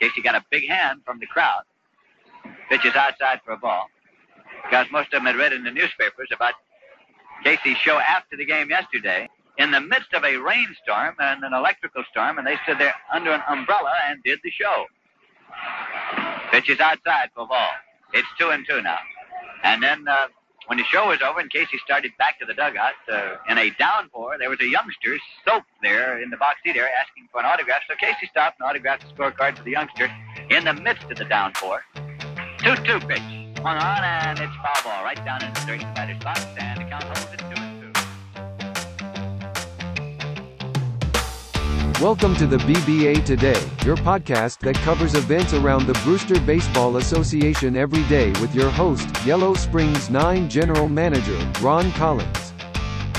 Casey got a big hand from the crowd. Pitches outside for a ball. Because most of them had read in the newspapers about Casey's show after the game yesterday in the midst of a rainstorm and an electrical storm, and they stood there under an umbrella and did the show. Pitches outside for a ball. It's two and two now. And then uh, when the show was over and Casey started back to the dugout uh, in a downpour, there was a youngster soaked there in the box seat area asking for an autograph. So Casey stopped and autographed the scorecard for the youngster in the midst of the downpour. 2-2 pitch. Swung on and it's foul ball right down in the third batter's box and the count holds it Welcome to the BBA Today, your podcast that covers events around the Brewster Baseball Association every day with your host, Yellow Springs 9 General Manager, Ron Collins.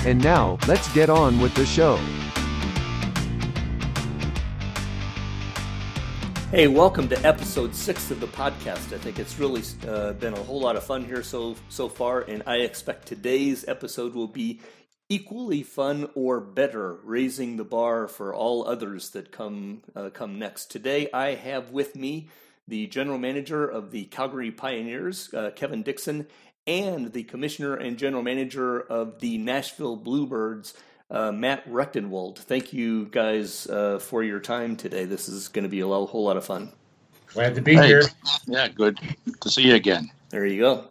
And now, let's get on with the show. Hey, welcome to episode six of the podcast. I think it's really uh, been a whole lot of fun here so so far, and I expect today's episode will be equally fun or better, raising the bar for all others that come uh, come next. Today, I have with me the general manager of the Calgary Pioneers, uh, Kevin Dickson, and the commissioner and general manager of the Nashville Bluebirds, uh, Matt Rectenwald. Thank you guys uh, for your time today. This is going to be a whole lot of fun. Glad to be here. Yeah, good to see you again. There you go.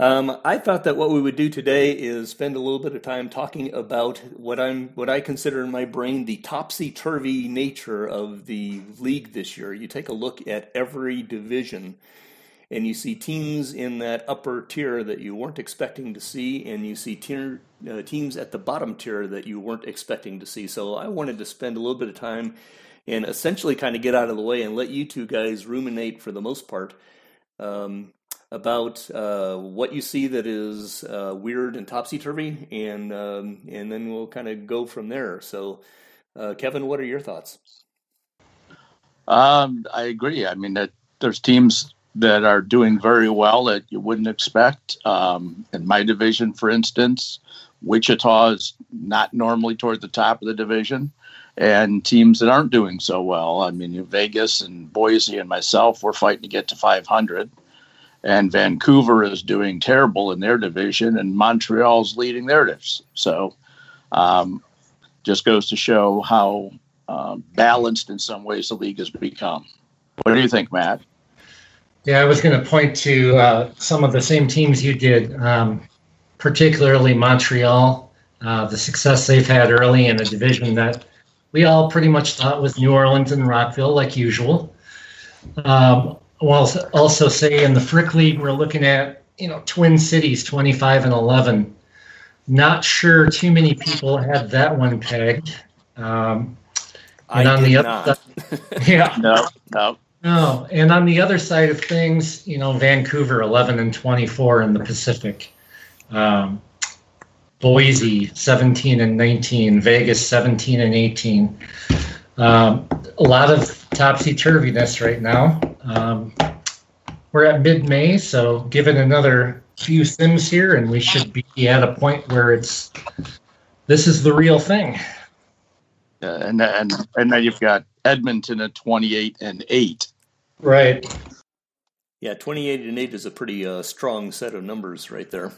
Um, I thought that what we would do today is spend a little bit of time talking about what I'm, what I consider in my brain the topsy turvy nature of the league this year. You take a look at every division and you see teams in that upper tier that you weren't expecting to see, and you see tier, uh, teams at the bottom tier that you weren't expecting to see. So I wanted to spend a little bit of time and essentially kind of get out of the way and let you two guys ruminate for the most part um, about uh, what you see that is uh, weird and topsy turvy, and um, and then we'll kind of go from there. So, uh, Kevin, what are your thoughts? Um, I agree. I mean, that there's teams that are doing very well that you wouldn't expect. Um, in my division, for instance, Wichita is not normally toward the top of the division, and teams that aren't doing so well. I mean, Vegas and Boise and myself, we're fighting to get to 500. And Vancouver is doing terrible in their division, and Montreal's leading their theirs. So, um, just goes to show how uh, balanced in some ways the league has become. What do you think, Matt? Yeah, I was going to point to uh, some of the same teams you did, um, particularly Montreal, uh, the success they've had early in a division that we all pretty much thought was New Orleans and Rockville, like usual. Um, I'll also say in the Frick League, we're looking at you know Twin Cities, 25 and 11. Not sure too many people had that one pegged. Um, and I on the other side, yeah, no, no. No, and on the other side of things, you know, Vancouver 11 and 24 in the Pacific, um, Boise 17 and 19, Vegas 17 and 18. Um, a lot of topsy turviness right now. Um, we're at mid May, so give it another few sims here, and we should be at a point where it's this is the real thing. Uh, and and and then you've got Edmonton at 28 and 8. Right. Yeah, 28 and 8 is a pretty uh, strong set of numbers right there.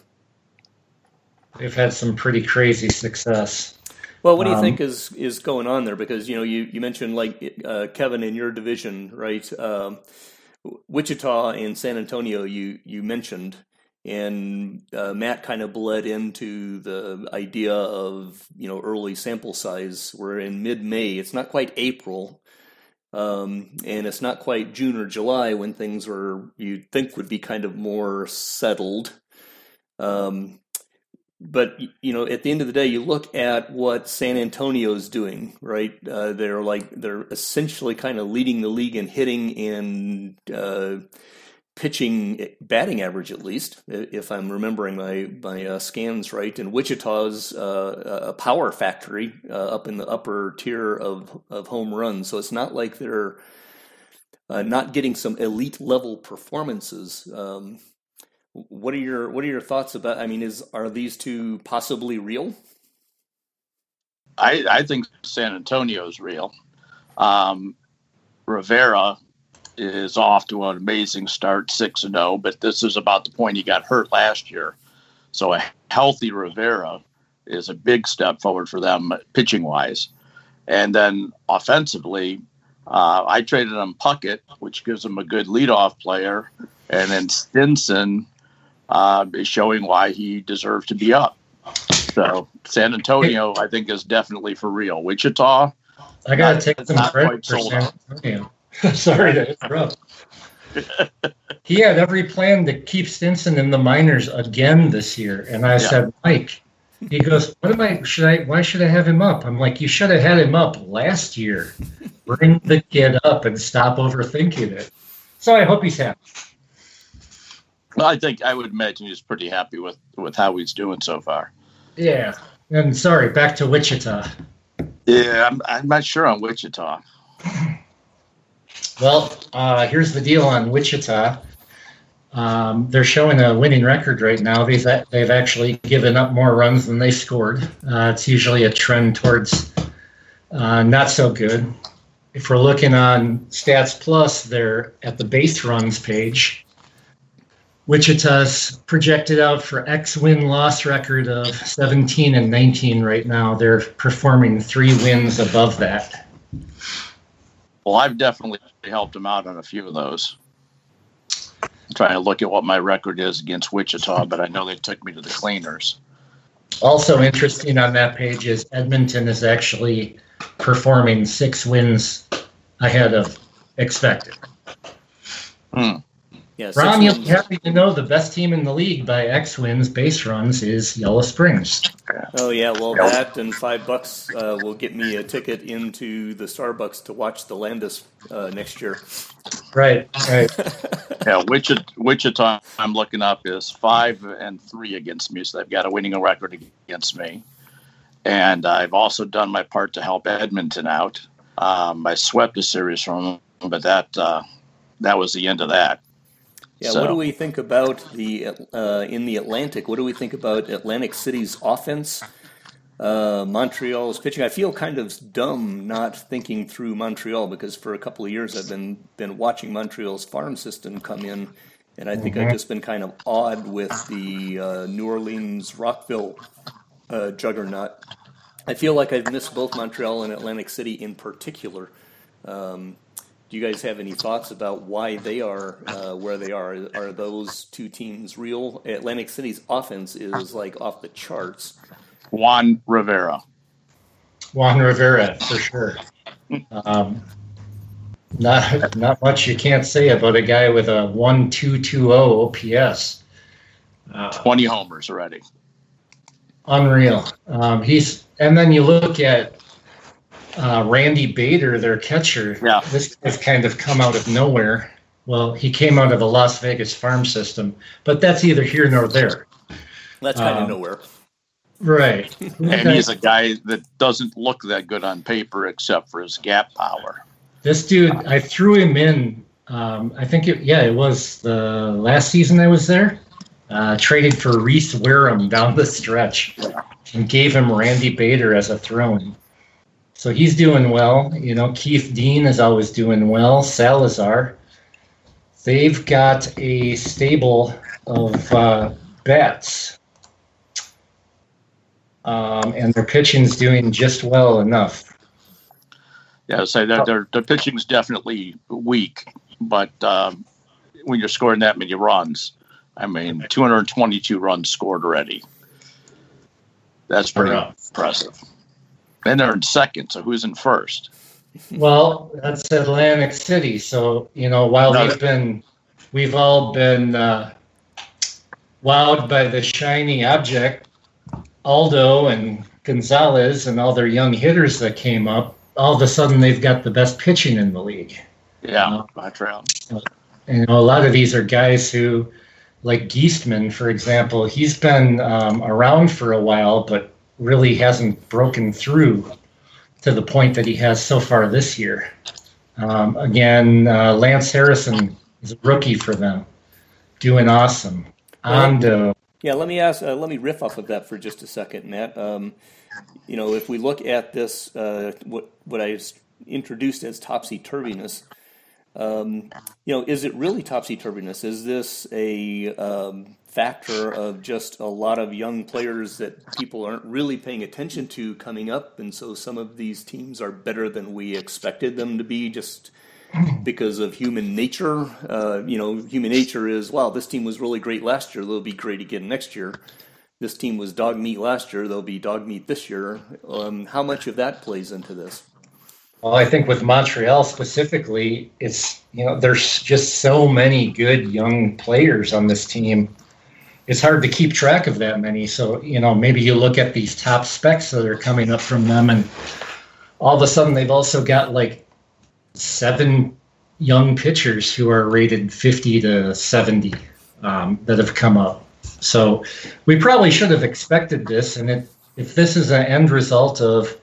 They've had some pretty crazy success. Well, what do you um, think is is going on there? Because you know, you, you mentioned like uh, Kevin in your division, right? Um, Wichita and San Antonio, you you mentioned, and uh, Matt kind of bled into the idea of you know early sample size. We're in mid May; it's not quite April, um, and it's not quite June or July when things are you'd think would be kind of more settled. Um, but you know, at the end of the day, you look at what San Antonio's doing, right? Uh, they're like they're essentially kind of leading the league in hitting and uh, pitching batting average at least, if I'm remembering my my uh, scans right. And Wichita's uh, a power factory uh, up in the upper tier of of home runs, so it's not like they're uh, not getting some elite level performances. Um, what are your what are your thoughts about? I mean, is are these two possibly real? I I think San Antonio is real. Um, Rivera is off to an amazing start, six and zero. But this is about the point he got hurt last year, so a healthy Rivera is a big step forward for them pitching wise. And then offensively, uh, I traded him Puckett, which gives him a good leadoff player, and then Stinson uh, is showing why he deserves to be up. So San Antonio, I think, is definitely for real. Wichita, I gotta take some credit for San Antonio. Sorry to interrupt. he had every plan to keep Stinson in the minors again this year, and I yeah. said, Mike. He goes, "What am I? Should I? Why should I have him up?" I'm like, "You should have had him up last year. Bring the kid up and stop overthinking it." So I hope he's happy. Well, I think I would imagine he's pretty happy with with how he's doing so far. Yeah, and sorry, back to Wichita. Yeah, I'm, I'm not sure on Wichita. Well, uh, here's the deal on Wichita. Um, they're showing a winning record right now. They've they've actually given up more runs than they scored. Uh, it's usually a trend towards uh, not so good. If we're looking on Stats Plus, they're at the base runs page. Wichita's projected out for X win loss record of 17 and 19 right now. They're performing three wins above that. Well, I've definitely helped them out on a few of those. I'm trying to look at what my record is against Wichita, but I know they took me to the cleaners. Also interesting on that page is Edmonton is actually performing six wins ahead of expected. Hmm. Yeah, Ron, you'll be happy to know the best team in the league by X wins base runs is Yellow Springs. Oh yeah, well that and five bucks uh, will get me a ticket into the Starbucks to watch the Landis uh, next year. Right, right. yeah, Wichita, Wichita, I'm looking up is five and three against me, so they've got a winning record against me. And I've also done my part to help Edmonton out. Um, I swept a series from them, but that uh, that was the end of that. Yeah, so. what do we think about the uh, in the Atlantic? What do we think about Atlantic City's offense? Uh, Montreal's pitching. I feel kind of dumb not thinking through Montreal because for a couple of years I've been been watching Montreal's farm system come in, and I think mm-hmm. I've just been kind of awed with the uh, New Orleans Rockville uh, juggernaut. I feel like I've missed both Montreal and Atlantic City in particular. Um, do you guys have any thoughts about why they are uh, where they are? Are those two teams real? Atlantic City's offense is like off the charts. Juan Rivera. Juan Rivera, for sure. Um, not not much you can't say about a guy with a one two two zero OPS. Uh, Twenty homers already. Unreal. Um, he's and then you look at uh, Randy Bader, their catcher. Yeah. This has kind of come out of nowhere. Well, he came out of the Las Vegas farm system, but that's either here nor there. That's kind um, of nowhere. Right. and he's a guy that doesn't look that good on paper except for his gap power. This dude, I threw him in. Um, I think it, yeah, it was the last season I was there. Uh, traded for Reese Wareham down the stretch and gave him Randy Bader as a throw in. So he's doing well. You know, Keith Dean is always doing well. Salazar. They've got a stable of uh, bats. Um, and their pitching's doing just well enough. Yeah, say so their, their pitching's definitely weak, but um, when you're scoring that many runs, I mean, 222 runs scored already. That's pretty impressive. Then they're in second. So who's in first? Well, that's Atlantic City. So you know, while no, we've been, we've all been uh, wowed by the shiny object, Aldo and Gonzalez and all their young hitters that came up. All of a sudden, they've got the best pitching in the league. Yeah, uh, round. And you know, a lot of these are guys who, like Geistman, for example, he's been um, around for a while, but really hasn't broken through to the point that he has so far this year. Um, again, uh, Lance Harrison is a rookie for them, doing awesome. Ando. Yeah, let me ask. Uh, let me riff off of that for just a second, Matt. Um, you know, if we look at this, uh, what what I introduced as topsy turviness, Um, you know, is it really topsy turviness? Is this a um, factor of just a lot of young players that people aren't really paying attention to coming up, and so some of these teams are better than we expected them to be, just because of human nature? Uh, you know, human nature is wow, this team was really great last year; they'll be great again next year. This team was dog meat last year; they'll be dog meat this year. Um, how much of that plays into this? Well, I think with Montreal specifically, it's you know there's just so many good young players on this team. It's hard to keep track of that many. So you know maybe you look at these top specs that are coming up from them, and all of a sudden they've also got like seven young pitchers who are rated 50 to 70 um, that have come up. So we probably should have expected this, and it, if this is an end result of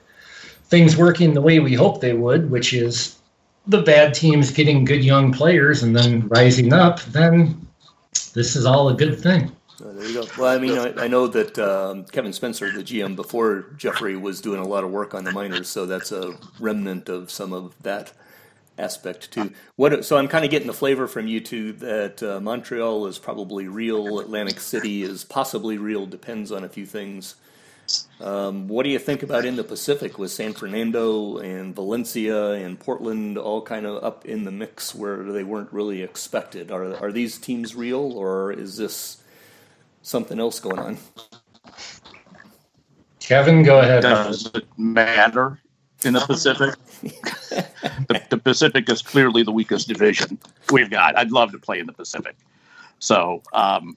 things working the way we hope they would, which is the bad teams getting good young players and then rising up, then this is all a good thing. There you go. Well, I mean, I, I know that um, Kevin Spencer, the GM before Jeffrey, was doing a lot of work on the minors, so that's a remnant of some of that aspect too. What? So I'm kind of getting the flavor from you two that uh, Montreal is probably real, Atlantic City is possibly real. Depends on a few things. Um, what do you think about in the Pacific with San Fernando and Valencia and Portland all kind of up in the mix where they weren't really expected? Are are these teams real or is this something else going on? Kevin, go ahead. Does it matter in the Pacific? the, the Pacific is clearly the weakest division we've got. I'd love to play in the Pacific. So um,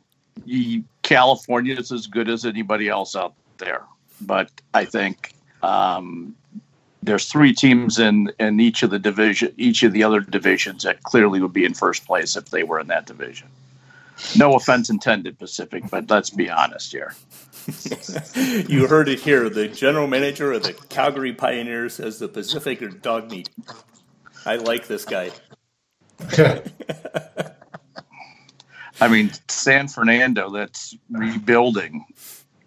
California is as good as anybody else out there. But I think um, there's three teams in in each of the division, each of the other divisions that clearly would be in first place if they were in that division. No offense intended, Pacific, but let's be honest here. you heard it here. The general manager of the Calgary Pioneers says the Pacific are dog meat. I like this guy. I mean, San Fernando, that's rebuilding,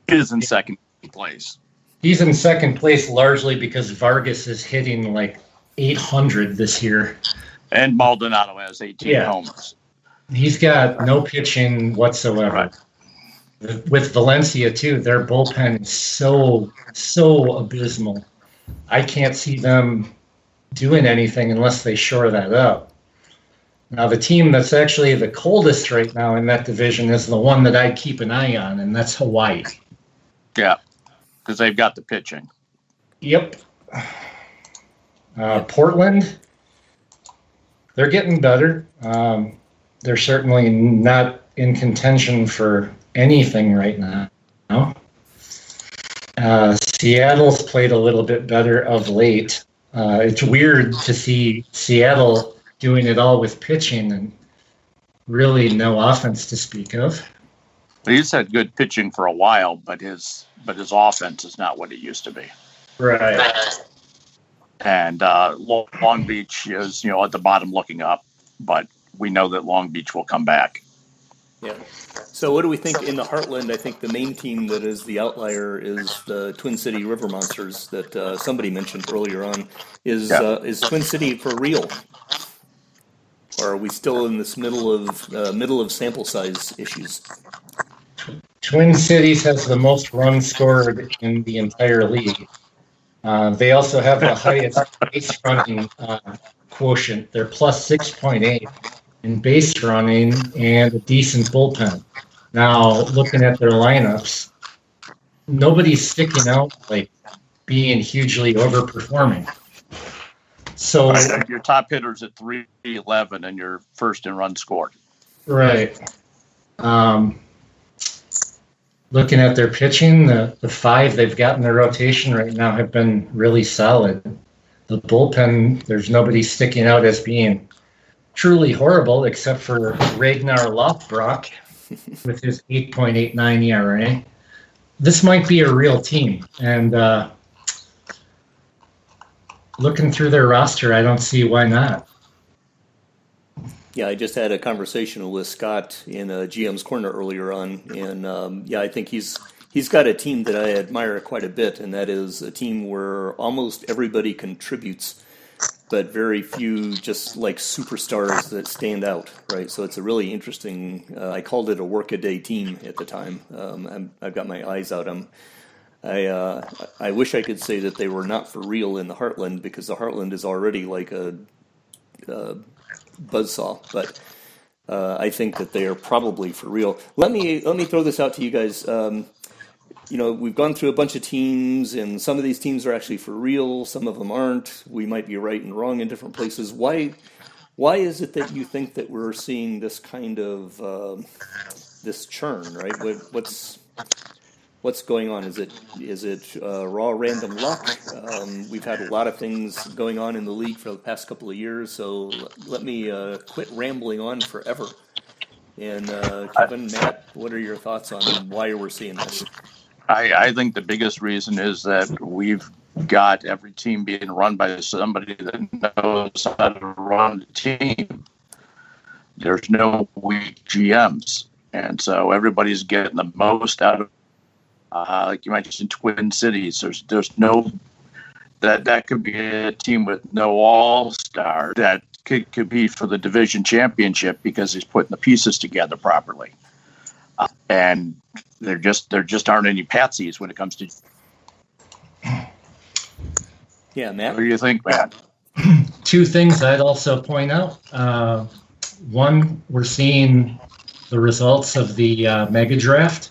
is in second place. He's in second place largely because Vargas is hitting like 800 this year. And Maldonado has 18 yeah. homers. He's got no pitching whatsoever. Right. With Valencia, too, their bullpen is so, so abysmal. I can't see them doing anything unless they shore that up. Now, the team that's actually the coldest right now in that division is the one that I keep an eye on, and that's Hawaii. Yeah because they've got the pitching. Yep. Uh, Portland, they're getting better. Um, they're certainly not in contention for anything right now. Uh, Seattle's played a little bit better of late. Uh, it's weird to see Seattle doing it all with pitching and really no offense to speak of. He's had good pitching for a while, but his but his offense is not what it used to be. Right. And uh, Long Beach is, you know, at the bottom looking up, but we know that Long Beach will come back. Yeah. So, what do we think in the Heartland? I think the main team that is the outlier is the Twin City River Monsters that uh, somebody mentioned earlier on. Is yeah. uh, is Twin City for real, or are we still in this middle of uh, middle of sample size issues? Twin Cities has the most runs scored in the entire league. Uh, they also have the highest base running uh, quotient. They're plus 6.8 in base running and a decent bullpen. Now, looking at their lineups, nobody's sticking out like being hugely overperforming. So right, your top hitters at 311 and your first in run scored. Right. Um, looking at their pitching, the, the five they've got in their rotation right now have been really solid. The bullpen, there's nobody sticking out as being truly horrible except for Ragnar Lothbrok with his 8.89 ERA. This might be a real team. And uh, looking through their roster, I don't see why not. Yeah, I just had a conversation with Scott in a GM's corner earlier on, and um, yeah, I think he's he's got a team that I admire quite a bit, and that is a team where almost everybody contributes. But very few just like superstars that stand out, right? So it's a really interesting. Uh, I called it a workaday team at the time. Um, i have got my eyes out. I'm, I uh, I wish I could say that they were not for real in the Heartland because the Heartland is already like a, a buzzsaw, but. Uh, I think that they are probably for real. Let me let me throw this out to you guys. Um, you know, we've gone through a bunch of teams, and some of these teams are actually for real. Some of them aren't. We might be right and wrong in different places. Why? Why is it that you think that we're seeing this kind of uh, this churn? Right? What, what's what's going on? Is it is it uh, raw random luck? Um, we've had a lot of things going on in the league for the past couple of years. So let me uh, quit rambling on forever. And uh, Kevin, Matt, what are your thoughts on why we're seeing this? I, I think the biggest reason is that we've got every team being run by somebody that knows how to run the team. There's no weak GMs. And so everybody's getting the most out of, uh, like you mentioned, Twin Cities. There's there's no that that could be a team with no all star that could compete for the division championship because he's putting the pieces together properly. Uh, and there just there just aren't any patsies when it comes to. Yeah, Matt. What do you think, Matt? Two things I'd also point out. Uh, one, we're seeing the results of the uh, mega draft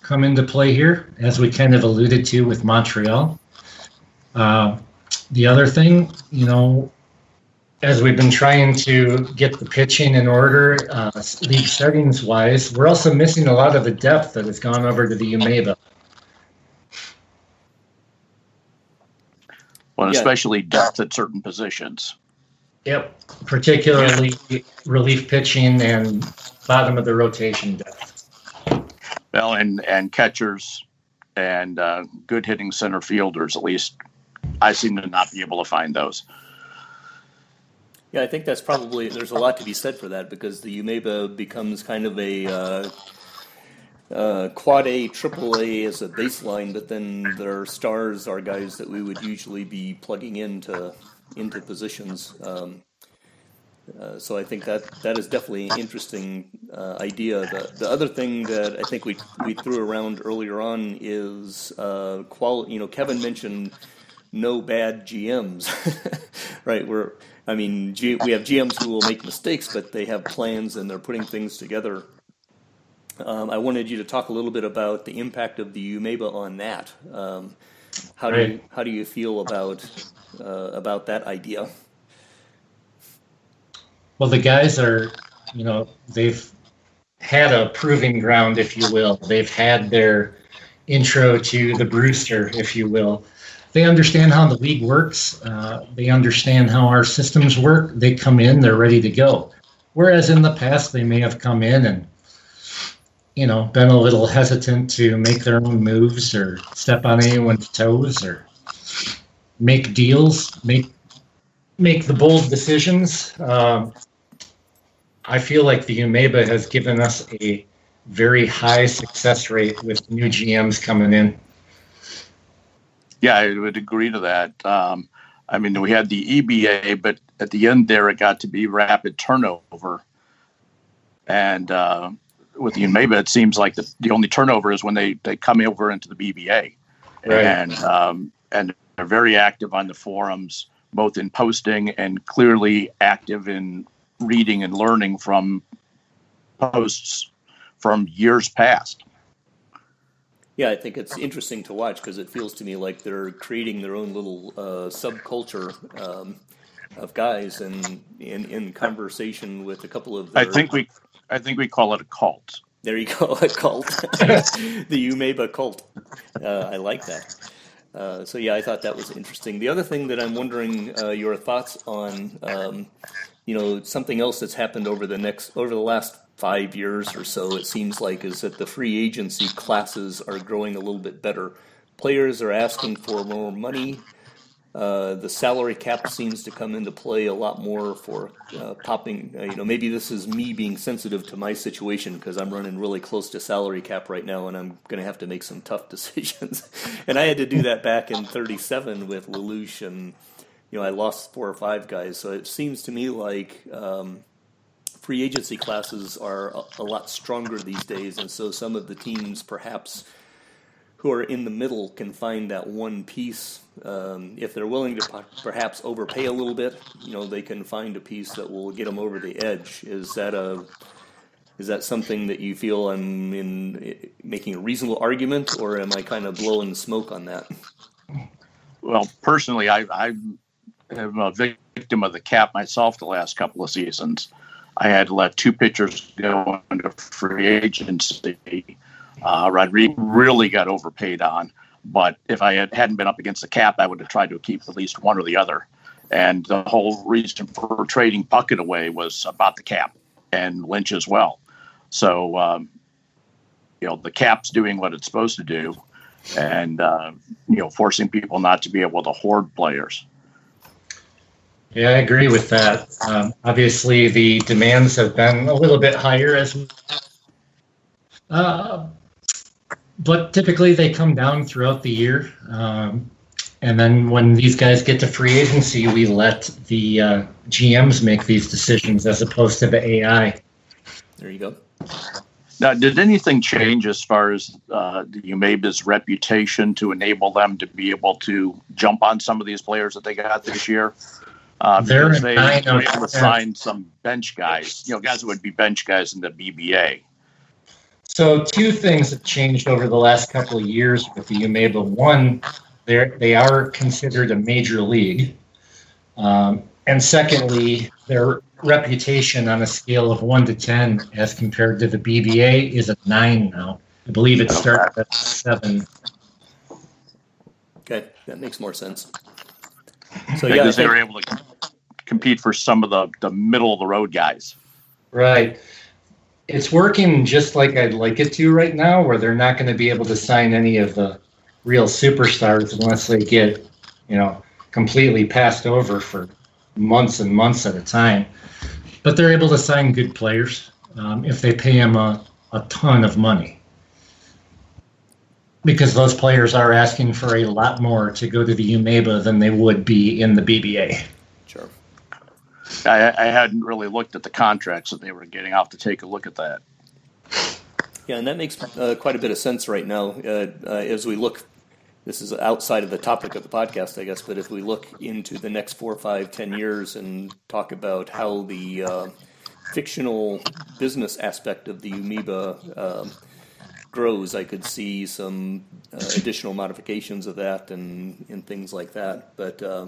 come into play here, as we kind of alluded to with Montreal. Uh, the other thing, you know, as we've been trying to get the pitching in order, uh, league settings wise, we're also missing a lot of the depth that has gone over to the UMEBA. Well, yeah. especially depth at certain positions. Yep, particularly relief pitching and bottom of the rotation depth. Well, and and catchers and uh, good hitting center fielders. At least I seem to not be able to find those. Yeah, I think that's probably there's a lot to be said for that because the UMEBA becomes kind of a uh, uh, quad A, triple A as a baseline, but then their stars are guys that we would usually be plugging into into positions. Um, uh, so I think that that is definitely an interesting uh, idea. The, the other thing that I think we we threw around earlier on is uh, quality. You know, Kevin mentioned no bad GMs, right? We're I mean, G, we have GMs who will make mistakes, but they have plans and they're putting things together. Um, I wanted you to talk a little bit about the impact of the UMEBA on that. Um, how do you, how do you feel about uh, about that idea? Well, the guys are, you know, they've had a proving ground, if you will. They've had their intro to the Brewster, if you will they understand how the league works. Uh, they understand how our systems work. They come in, they're ready to go. Whereas in the past, they may have come in and, you know, been a little hesitant to make their own moves or step on anyone's toes or make deals, make make the bold decisions. Um, I feel like the UMEBA has given us a very high success rate with new GMs coming in. Yeah, I would agree to that. Um, I mean, we had the EBA, but at the end there, it got to be rapid turnover. And uh, with the UMEBA, it seems like the, the only turnover is when they, they come over into the BBA. Right. And, um, and they're very active on the forums, both in posting and clearly active in reading and learning from posts from years past. Yeah, I think it's interesting to watch because it feels to me like they're creating their own little uh, subculture um, of guys, and in, in conversation with a couple of. Their, I think we, I think we call it a cult. There you go, a cult, the UMEBA cult. Uh, I like that. Uh, so yeah, I thought that was interesting. The other thing that I'm wondering uh, your thoughts on, um, you know, something else that's happened over the next over the last five years or so, it seems like, is that the free agency classes are growing a little bit better. Players are asking for more money. Uh, the salary cap seems to come into play a lot more for uh, popping. Uh, you know, maybe this is me being sensitive to my situation because I'm running really close to salary cap right now, and I'm going to have to make some tough decisions. and I had to do that back in '37 with Lelouch and you know, I lost four or five guys. So it seems to me like um, free agency classes are a, a, lot stronger these days, and so some of the teams perhaps who are in the middle can find that one piece. Um, if they're willing to perhaps overpay a little bit, you know, they can find a piece that will get them over the edge. Is that a is that something that you feel I'm in making a reasonable argument, or am I kind of blowing smoke on that? Well, personally, I, I am a victim of the cap myself the last couple of seasons. I had to let two pitchers go into free agency. Uh, Rodriguez really got overpaid on, but if I had, hadn't been up against the cap, I would have tried to keep at least one or the other. And the whole reason for trading Puckett away was about the cap and Lynch as well. So, um, you know, the cap's doing what it's supposed to do, and uh, you know, forcing people not to be able to hoard players. Yeah, I agree with that. Um, obviously, the demands have been a little bit higher as, uh, but typically they come down throughout the year. Um, and then when these guys get to free agency, we let the uh, GMs make these decisions as opposed to the AI. There you go. Now, did anything change as far as uh, the UMABA's reputation to enable them to be able to jump on some of these players that they got this year? Uh, They're they were able to sign some bench guys, you know, guys that would be bench guys in the BBA. So two things have changed over the last couple of years with the UMABA. One, they they are considered a major league, um, and secondly, their reputation on a scale of one to ten, as compared to the BBA, is a nine now. I believe it started at seven. Okay, that makes more sense. So yeah, because they were able to compete for some of the the middle of the road guys. Right. It's working just like I'd like it to right now, where they're not going to be able to sign any of the real superstars unless they get, you know, completely passed over for months and months at a time. But they're able to sign good players um, if they pay them a, a ton of money. Because those players are asking for a lot more to go to the UMABA than they would be in the BBA. I, I hadn't really looked at the contracts that they were getting. Have to take a look at that. Yeah, and that makes uh, quite a bit of sense right now uh, uh, as we look. This is outside of the topic of the podcast, I guess, but if we look into the next four, five, ten years and talk about how the uh, fictional business aspect of the UMABA um, grows, I could see some uh, additional modifications of that and, and things like that. But uh,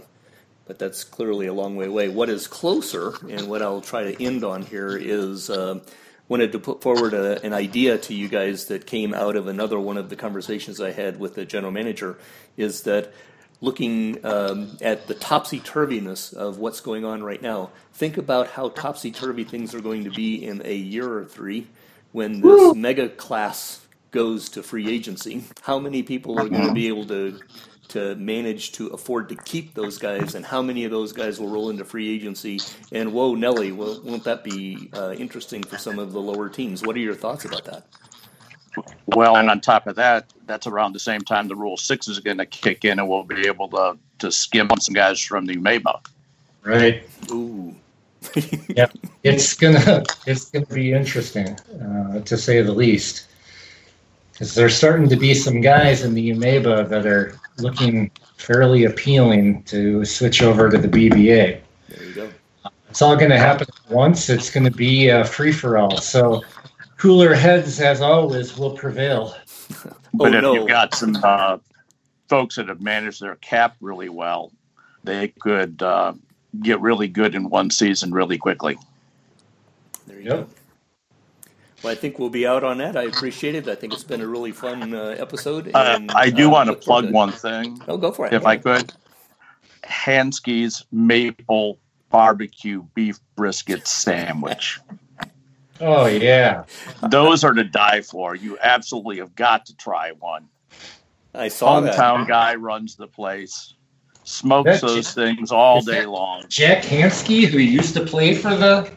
but that's clearly a long way away. What is closer, and what I'll try to end on here, is uh, wanted to put forward a, an idea to you guys that came out of another one of the conversations I had with the general manager. Is that looking um, at the topsy turviness of what's going on right now? Think about how topsy turvy things are going to be in a year or three when this Woo! mega class goes to free agency. How many people are going to be able to to manage to afford to keep those guys, and how many of those guys will roll into free agency? And whoa, Nelly, well, won't that be uh, interesting for some of the lower teams? What are your thoughts about that? Well, and on top of that, that's around the same time the Rule Six is going to kick in, and we'll be able to to skim some guys from the UMABA. Right. Ooh. yeah, it's gonna it's gonna be interesting uh, to say the least, because there's starting to be some guys in the UMABA that are looking fairly appealing to switch over to the BBA. There you go. It's all going to happen once. It's going to be a free for all. So cooler heads, as always, will prevail. but oh, if no. you've got some uh, folks that have managed their cap really well, they could uh, get really good in one season really quickly. There you yep. go. Well, I think we'll be out on that. I appreciate it. I think it's been a really fun uh, episode. Uh, and, uh, I do uh, want to plug one thing. Oh, go for it. If I could. Hansky's maple barbecue beef brisket sandwich. Oh yeah, those are to die for. You absolutely have got to try one. I saw Hometown that. guy runs the place. Smokes those things all day long. Jack Hansky, who used to play for the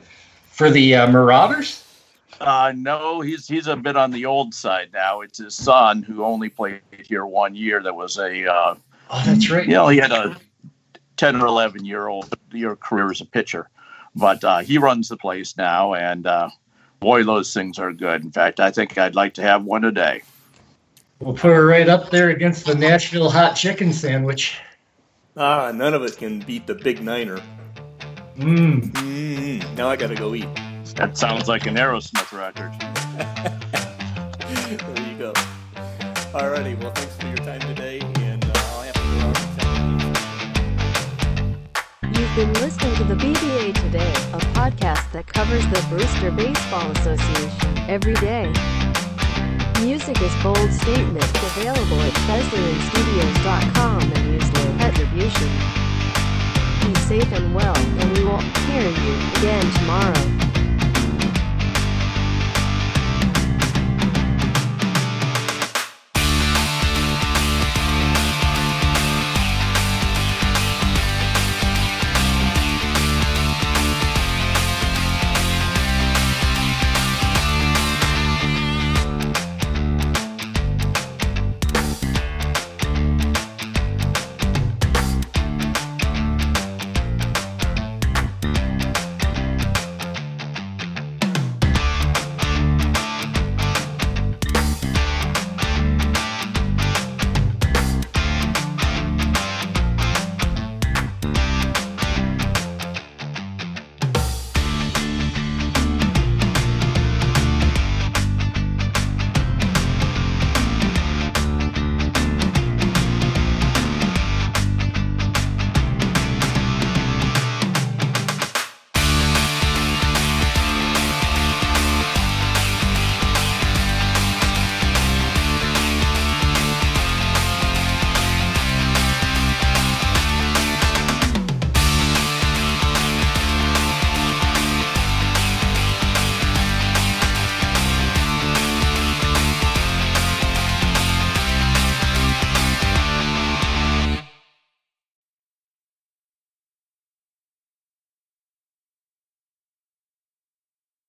for the uh, Marauders. Uh, no, he's he's a bit on the old side now. It's his son who only played here one year. That was a. Uh, oh, that's right. You know, he had a 10 or 11 year old your career as a pitcher. But uh, he runs the place now, and uh, boy, those things are good. In fact, I think I'd like to have one a day. We'll put her right up there against the Nashville hot chicken sandwich. Ah, none of it can beat the Big Niner. Mmm. Mm, now I gotta go eat. That sounds like an Aerosmith record. there you go. Alrighty, well, thanks for your time today, and uh, I'll have to go out You've been listening to the BBA Today, a podcast that covers the Brewster Baseball Association every day. Music is Bold Statement, available at BesleyanStudios.com and use low attribution. Be safe and well, and we will hear you again tomorrow.